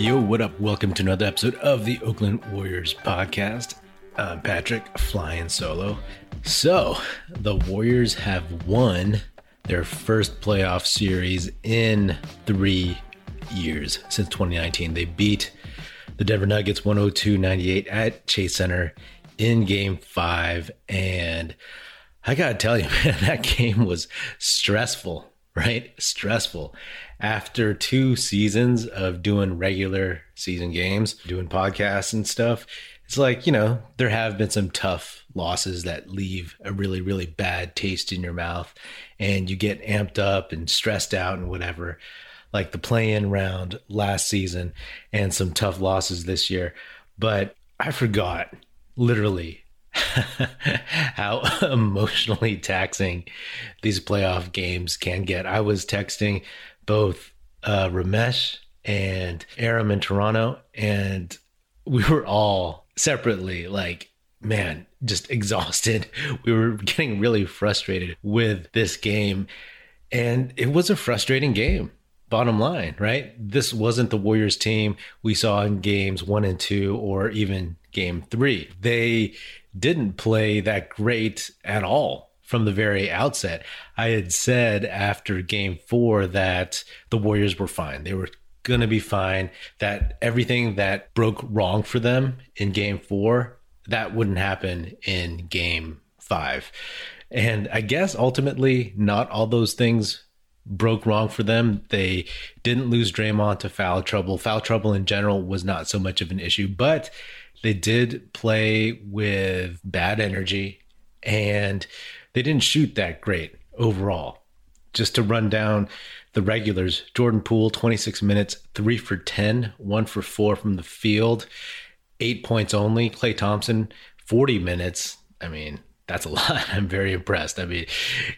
Yo, what up? Welcome to another episode of the Oakland Warriors podcast. I'm Patrick, flying solo. So, the Warriors have won their first playoff series in three years since 2019. They beat the Denver Nuggets 102 98 at Chase Center in game five. And I got to tell you, man, that game was stressful, right? Stressful. After two seasons of doing regular season games, doing podcasts and stuff, it's like, you know, there have been some tough losses that leave a really, really bad taste in your mouth and you get amped up and stressed out and whatever, like the play in round last season and some tough losses this year. But I forgot literally how emotionally taxing these playoff games can get. I was texting both uh, Ramesh and Aram in Toronto, and we were all separately like, man, just exhausted. We were getting really frustrated with this game. And it was a frustrating game, bottom line, right? This wasn't the Warriors team we saw in games one and two, or even game three. They didn't play that great at all from the very outset. I had said after game four that the Warriors were fine. They were going to be fine, that everything that broke wrong for them in game four, that wouldn't happen in game five. And I guess ultimately, not all those things broke wrong for them. They didn't lose Draymond to foul trouble. Foul trouble in general was not so much of an issue, but they did play with bad energy and they didn't shoot that great overall. Just to run down the regulars, Jordan Poole, 26 minutes, three for 10, one for four from the field, eight points only. Klay Thompson, 40 minutes. I mean, that's a lot. I'm very impressed. I mean,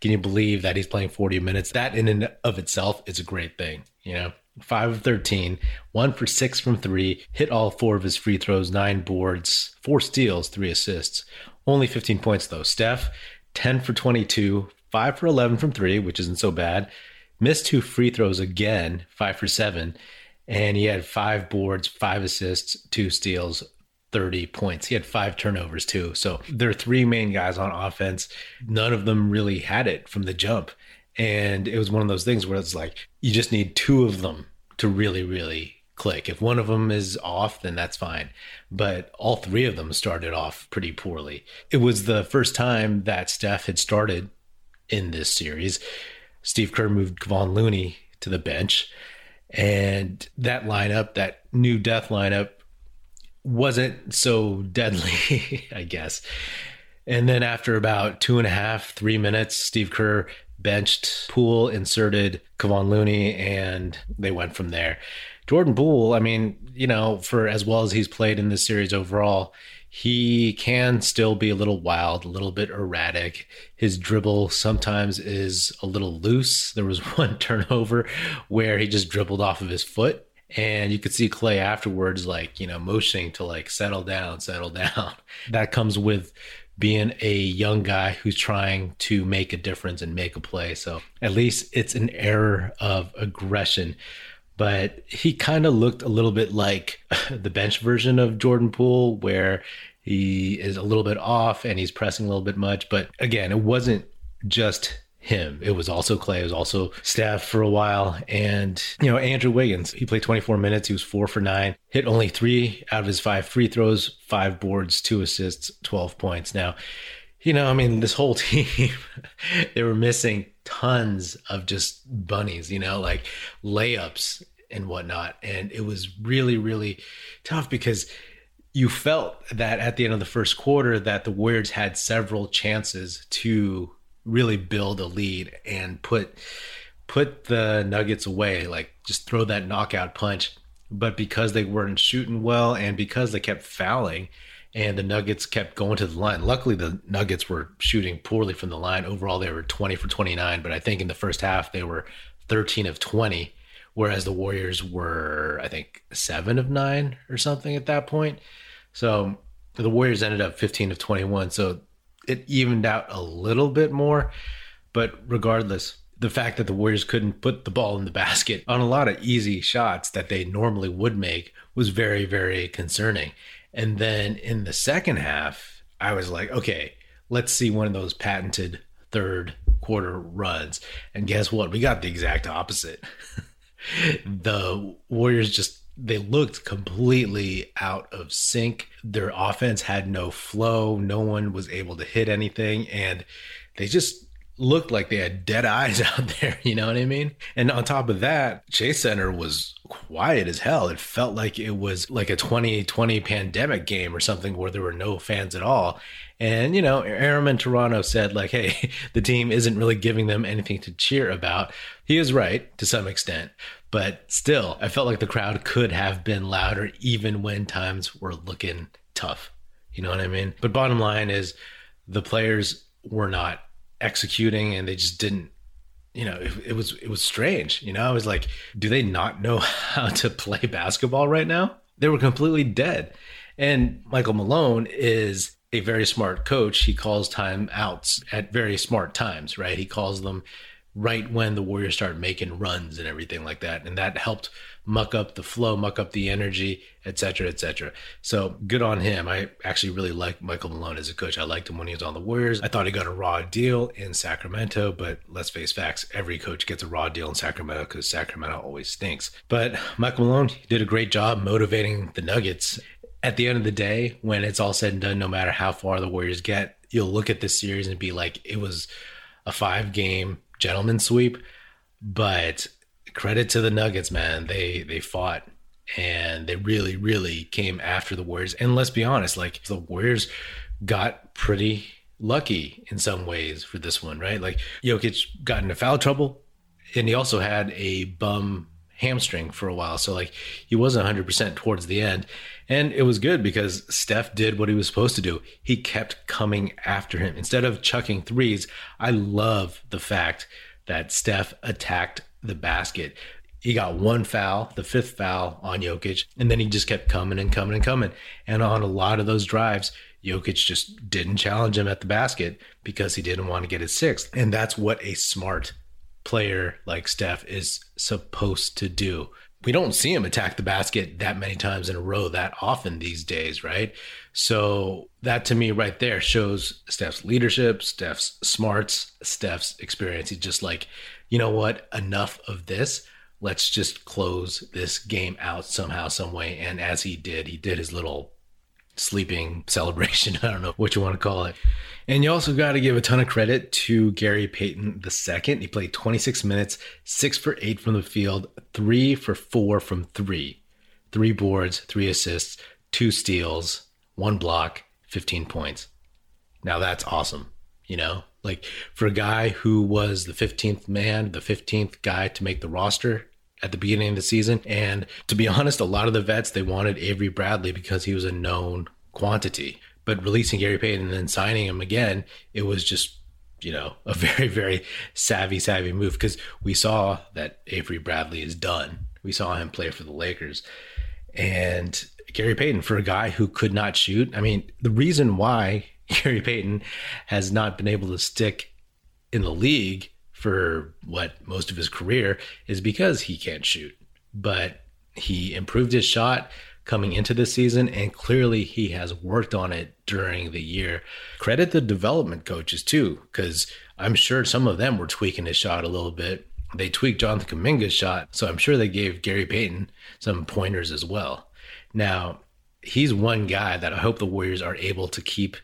can you believe that he's playing 40 minutes? That in and of itself is a great thing, you know? Five of 13, one for six from three, hit all four of his free throws, nine boards, four steals, three assists. Only 15 points though. Steph, 10 for 22, five for 11 from three, which isn't so bad. Missed two free throws again, five for seven. And he had five boards, five assists, two steals, 30 points. He had five turnovers too. So there are three main guys on offense. None of them really had it from the jump. And it was one of those things where it's like, you just need two of them to really, really click. If one of them is off, then that's fine. But all three of them started off pretty poorly. It was the first time that Steph had started in this series. Steve Kerr moved Kevon Looney to the bench. And that lineup, that new death lineup, wasn't so deadly, I guess. And then after about two and a half, three minutes, Steve Kerr benched Poole, inserted Kevon Looney, and they went from there. Jordan Poole, I mean, you know, for as well as he's played in this series overall, he can still be a little wild, a little bit erratic. His dribble sometimes is a little loose. There was one turnover where he just dribbled off of his foot. And you could see Klay afterwards, like, you know, motioning to like settle down, settle down. That comes with being a young guy who's trying to make a difference and make a play. So at least it's an error of aggression. But he kind of looked a little bit like the bench version of Jordan Poole, where he is a little bit off and he's pressing a little bit much. But again, it wasn't just him. It was also Klay. It was also Steph for a while. And, you know, Andrew Wiggins, he played 24 minutes. He was four for nine, hit only three out of his five free throws, five boards, two assists, 12 points. Now, you know, I mean, this whole team, they were missing tons of just bunnies, you know, like layups and whatnot. And it was really, really tough because you felt that at the end of the first quarter that the Warriors had several chances to really build a lead and put put the Nuggets away, like just throw that knockout punch. But because they weren't shooting well and because they kept fouling and the Nuggets kept going to the line, luckily the Nuggets were shooting poorly from the line. Overall, they were 20 for 29, but I think in the first half they were 13 of 20, whereas the Warriors were, I think, seven of nine or something at that point. So the Warriors ended up 15 of 21. So it evened out a little bit more. But regardless, the fact that the Warriors couldn't put the ball in the basket on a lot of easy shots that they normally would make was very, very concerning. And then in the second half, I was like, okay, let's see one of those patented third quarter runs. And guess what? We got the exact opposite. the Warriors just they looked completely out of sync. Their offense had no flow. No one was able to hit anything and they just looked like they had dead eyes out there, you know what I mean? And on top of that, Chase Center was quiet as hell. It felt like it was like a 2020 pandemic game or something where there were no fans at all. And, you know, Aram in Toronto said, like, hey, the team isn't really giving them anything to cheer about. He is right to some extent. But still, I felt like the crowd could have been louder even when times were looking tough. You know what I mean? But bottom line is the players were not executing and they just didn't you know it, it, was it was strange you know? I was like do they not know how to play basketball right now? They were completely dead. And michael malone is a very smart coach. He calls time outs at very smart times right? He calls them right when the Warriors started making runs and everything like that. And that helped muck up the flow, muck up the energy, et cetera, et cetera. So good on him. I actually really like Michael Malone as a coach. I liked him when he was on the Warriors. I thought he got a raw deal in Sacramento, but let's face facts. Every coach gets a raw deal in Sacramento because Sacramento always stinks. But Michael Malone did a great job motivating the Nuggets. At the end of the day, when it's all said and done, no matter how far the Warriors get, you'll look at this series and be like, it was a five game gentleman sweep. But credit to the Nuggets, man. They they fought and they really, really came after the Warriors. And let's be honest, like the Warriors got pretty lucky in some ways for this one, right? Like Jokic got into foul trouble and he also had a bum hamstring for a while. So like he wasn't 100% towards the end. And it was good because Steph did what he was supposed to do. He kept coming after him. Instead of chucking threes, I love the fact that Steph attacked the basket. He got one foul, the fifth foul on Jokic, and then he just kept coming and coming and coming. And on a lot of those drives, Jokic just didn't challenge him at the basket because he didn't want to get his sixth. And that's what a smart player like Steph is supposed to do. We don't see him attack the basket that many times in a row that often these days, right? So that to me right there shows Steph's leadership, Steph's smarts, Steph's experience. He's just like, you know what? Enough of this. Let's just close this game out somehow, some way. And as he did, he did his little sleeping celebration. I don't know what you want to call it. And you also got to give a ton of credit to Gary Payton II. He played 26 minutes, six for eight from the field, three for four from three, three boards, three assists, two steals, one block, 15 points. Now that's awesome. You know, like for a guy who was the 15th man, the 15th guy to make the roster at the beginning of the season. And to be honest, a lot of the vets, they wanted Avery Bradley because he was a known quantity. But releasing Gary Payton and then signing him again, it was just, you know, a very, very savvy, savvy move because we saw that Avery Bradley is done. We saw him play for the Lakers. And Gary Payton, for a guy who could not shoot, I mean, the reason why Gary Payton has not been able to stick in the league for what most of his career is because he can't shoot. But he improved his shot coming into this season, and clearly he has worked on it during the year. Credit the development coaches too, because I'm sure some of them were tweaking his shot a little bit. They tweaked Jonathan Kuminga's shot, so I'm sure they gave Gary Payton some pointers as well. Now, he's one guy that I hope the Warriors are able to keep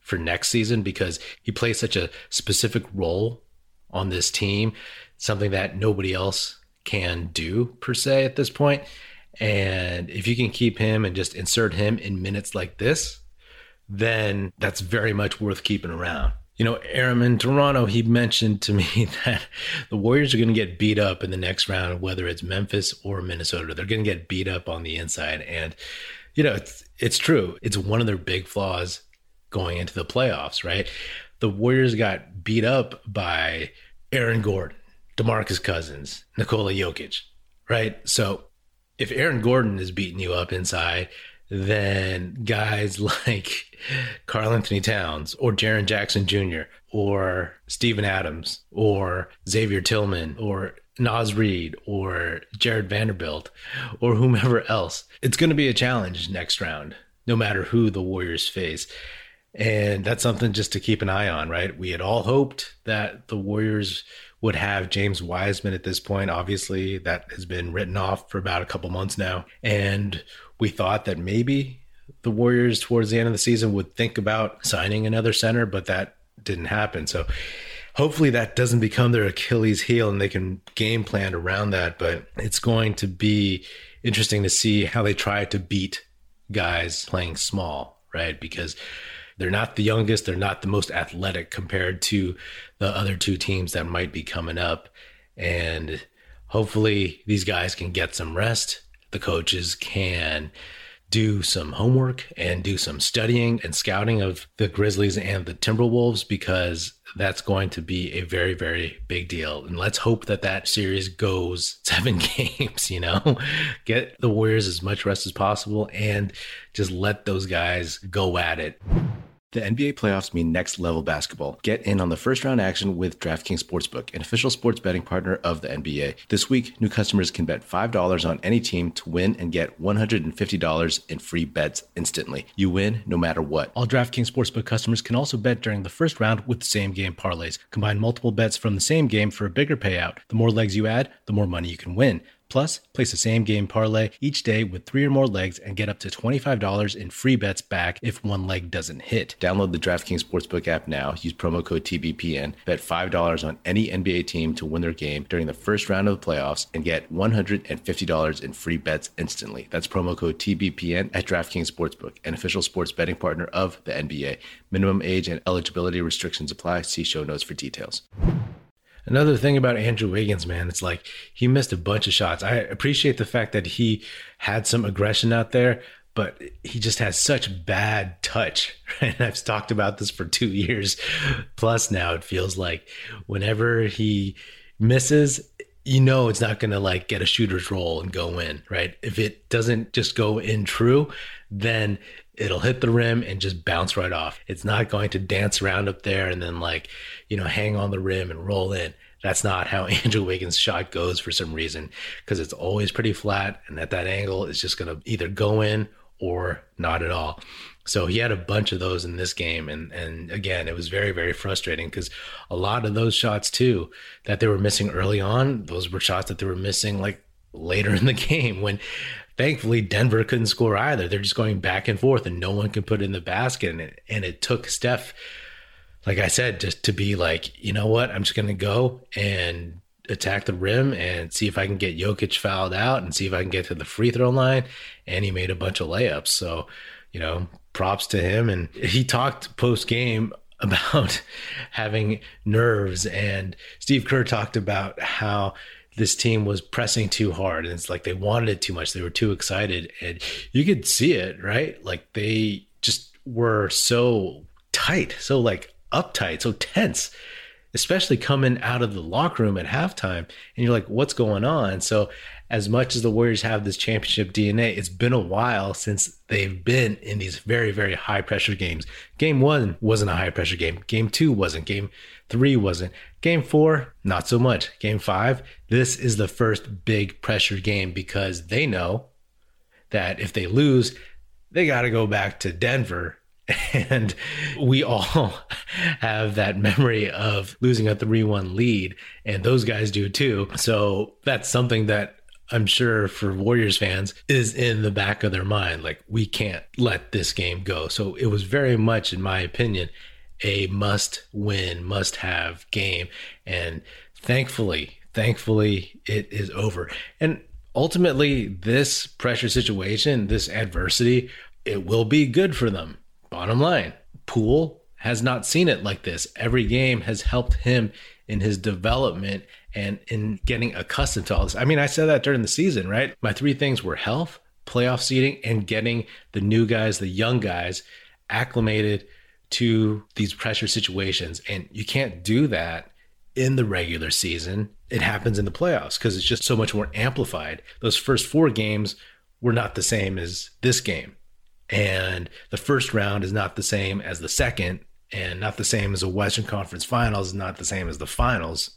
for next season because he plays such a specific role on this team, something that nobody else can do per se at this point. And if you can keep him and just insert him in minutes like this, then that's very much worth keeping around. You know, Aram in Toronto, he mentioned to me that the Warriors are going to get beat up in the next round, whether it's Memphis or Minnesota. They're going to get beat up on the inside. And, you know, it's, it's true. It's one of their big flaws going into the playoffs, right? The Warriors got beat up by Aaron Gordon, DeMarcus Cousins, Nikola Jokic, right? So if Aaron Gordon is beating you up inside, then guys like Karl-Anthony Towns or Jaren Jackson Jr. or Steven Adams or Xavier Tillman or Naz Reid or Jared Vanderbilt or whomever else. It's going to be a challenge next round, no matter who the Warriors face. And that's something just to keep an eye on, right? We had all hoped that the Warriors would have James Wiseman at this point. Obviously, that has been written off for about a couple months now. And we thought that maybe the Warriors towards the end of the season would think about signing another center, but that didn't happen. So hopefully that doesn't become their Achilles heel and they can game plan around that. But it's going to be interesting to see how they try to beat guys playing small, right? Because they're not the youngest, they're not the most athletic compared to the other two teams that might be coming up. And hopefully these guys can get some rest. The coaches can do some homework and do some studying and scouting of the Grizzlies and the Timberwolves because that's going to be a very, very big deal. And let's hope that that series goes seven games, you know, get the Warriors as much rest as possible and just let those guys go at it. The NBA playoffs mean next level basketball. Get in on the first round action with DraftKings Sportsbook, an official sports betting partner of the NBA. This week, new customers can bet $5 on any team to win and get $150 in free bets instantly. You win no matter what. All DraftKings Sportsbook customers can also bet during the first round with same game parlays. Combine multiple bets from the same game for a bigger payout. The more legs you add, the more money you can win. Plus, place a same game parlay each day with three or more legs and get up to $25 in free bets back if one leg doesn't hit. Download the DraftKings Sportsbook app now. Use promo code TBPN. Bet $5 on any NBA team to win their game during the first round of the playoffs and get $150 in free bets instantly. That's promo code TBPN at DraftKings Sportsbook, an official sports betting partner of the NBA. Minimum age and eligibility restrictions apply. See show notes for details. Another thing about Andrew Wiggins, man, it's like he missed a bunch of shots. I appreciate the fact that he had some aggression out there, but he just has such bad touch. And I've talked about this for two years plus now. It feels like whenever he misses, you know it's not going to like get a shooter's roll and go in, right? If it doesn't just go in true, then it'll hit the rim and just bounce right off. It's not going to dance around up there and then like, you know, hang on the rim and roll in. That's not how Andrew Wiggins' shot goes for some reason because it's always pretty flat and at that angle it's just going to either go in or not at all. So he had a bunch of those in this game and and again it was very very frustrating because a lot of those shots too that they were missing early on those were shots that they were missing like later in the game when thankfully Denver couldn't score either. They're just going back and forth and no one can put it in the basket. And it, and it took Steph, like I said, just to be like, you know what? I'm just going to go and attack the rim and see if I can get Jokic fouled out and see if I can get to the free throw line. And he made a bunch of layups. So, you know, props to him. And he talked post game about having nerves. And Steve Kerr talked about how this team was pressing too hard and it's like they wanted it too much. They were too excited and you could see it right? Like they just were so tight so like uptight so tense especially coming out of the locker room at halftime and you're like what's going on? So as much as the warriors have this championship dna it's been a while since they've been in these very very high pressure games. Game one wasn't a high pressure game. Game two wasn't. Game three wasn't Game four, not so much. Game five, this is the first big pressure game because they know that if they lose, they got to go back to Denver. And we all have that memory of losing a 3 1 lead, and those guys do too. So that's something that I'm sure for Warriors fans is in the back of their mind. Like, we can't let this game go. So it was very much, in my opinion, a must win, must have game. And thankfully, thankfully, it is over. And ultimately, this pressure situation, this adversity, it will be good for them. Bottom line, Poole has not seen it like this. Every game has helped him in his development and in getting accustomed to all this. I mean, I said that during the season, right? My three things were health, playoff seeding, and getting the new guys, the young guys, acclimated to these pressure situations. And you can't do that in the regular season. It happens in the playoffs because it's just so much more amplified. Those first four games were not the same as this game. And the first round is not the same as the second, and not the same as a Western Conference finals, not the same as the finals.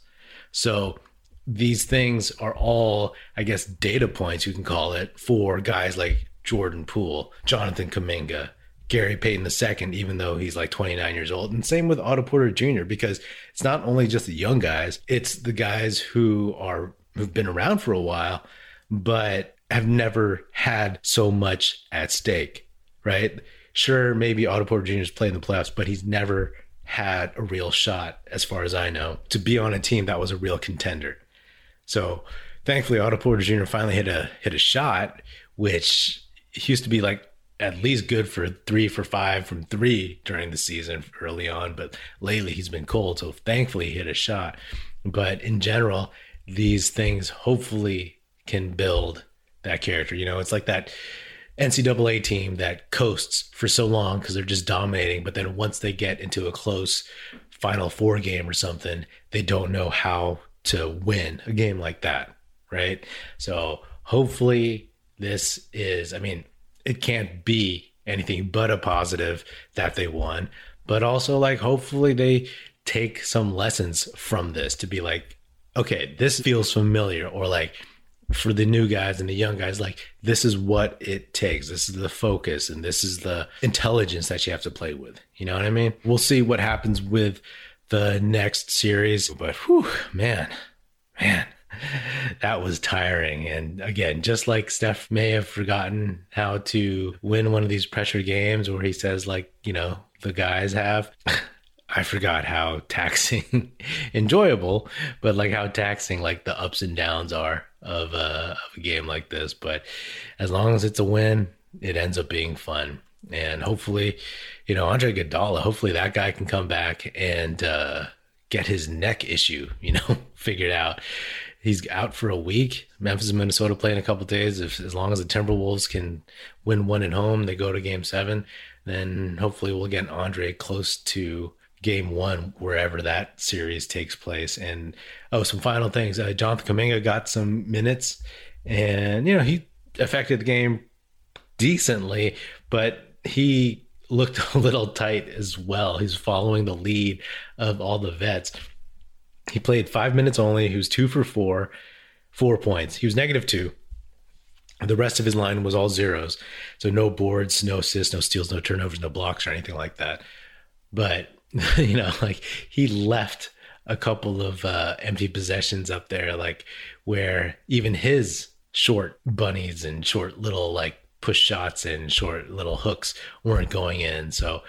So these things are all, I guess, data points, you can call it, for guys like Jordan Poole, Jonathan Kuminga, Gary Payton II, even though he's like 29 years old. And same with Otto Porter Jr., because it's not only just the young guys, it's the guys who are who've been around for a while, but have never had so much at stake, right? Sure, maybe Otto Porter Jr. has played in the playoffs, but he's never had a real shot, as far as I know, to be on a team that was a real contender. So thankfully, Otto Porter Jr. finally hit a hit a shot, which used to be like at least good for three for five from three during the season early on, but lately he's been cold. So thankfully, he hit a shot. But in general, these things hopefully can build that character. You know, it's like that NCAA team that coasts for so long because they're just dominating, but then once they get into a close Final Four game or something, they don't know how to win a game like that, right? So hopefully this is, I mean, it can't be anything but a positive that they won, but also like hopefully they take some lessons from this to be like, okay, this feels familiar, or like for the new guys and the young guys, like this is what it takes. This is the focus and this is the intelligence that you have to play with. You know what I mean? We'll see what happens with the next series, but whew, man, man, that was tiring. And again, just like Steph may have forgotten how to win one of these pressure games where he says, like, you know, the guys have. I forgot how taxing, enjoyable, but like how taxing like the ups and downs are of a, of a game like this. But as long as it's a win, it ends up being fun. And hopefully, you know, Andre Iguodala, hopefully that guy can come back and uh, get his neck issue, you know, figured out. He's out for a week. Memphis and Minnesota play in a couple days. If as long as the Timberwolves can win one at home, they go to Game Seven. Then hopefully we'll get Andre close to game one, wherever that series takes place. And oh, some final things. Uh, Jonathan Kuminga got some minutes, and you know he affected the game decently, but he looked a little tight as well. He's following the lead of all the vets. He played five minutes only. He was two for four, four points. He was negative two. The rest of his line was all zeros. So no boards, no assists, no steals, no turnovers, no blocks, or anything like that. But you know, like he left a couple of uh, empty possessions up there, like where even his short bunnies and short little like push shots and short little hooks weren't going in. So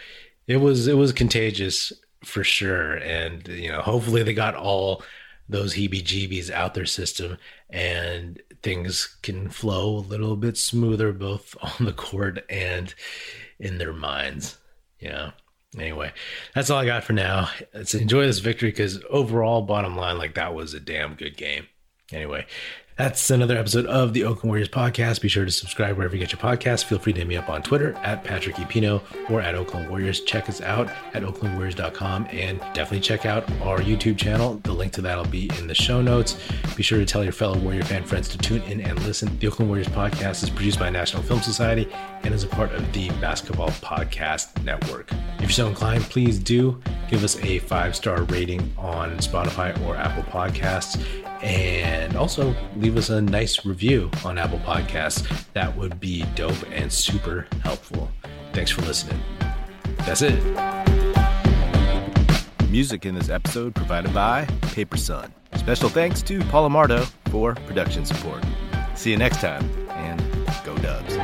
it was it was contagious for sure. And you know, hopefully they got all those heebie-jeebies out their system and things can flow a little bit smoother both on the court and in their minds. Yeah anyway, that's all I got for now. Let's enjoy this victory because overall, bottom line, like that was a damn good game. Anyway, that's another episode of the Oakland Warriors podcast. Be sure to subscribe wherever you get your podcast. Feel free to hit me up on Twitter at Patrick E. Pino or at Oakland Warriors. Check us out at oaklandwarriors.com and definitely check out our YouTube channel. The link to that will be in the show notes. Be sure to tell your fellow Warrior fan friends to tune in and listen. The Oakland Warriors podcast is produced by National Film Society and is a part of the Basketball Podcast Network. If you're so inclined, please do give us a five star rating on Spotify or Apple Podcasts and also leave us a nice review on Apple Podcasts. That would be dope and super helpful. Thanks for listening. That's it. Music in this episode provided by Paper Son. Special thanks to Paul Amardo for production support. See you next time, and go Dubs.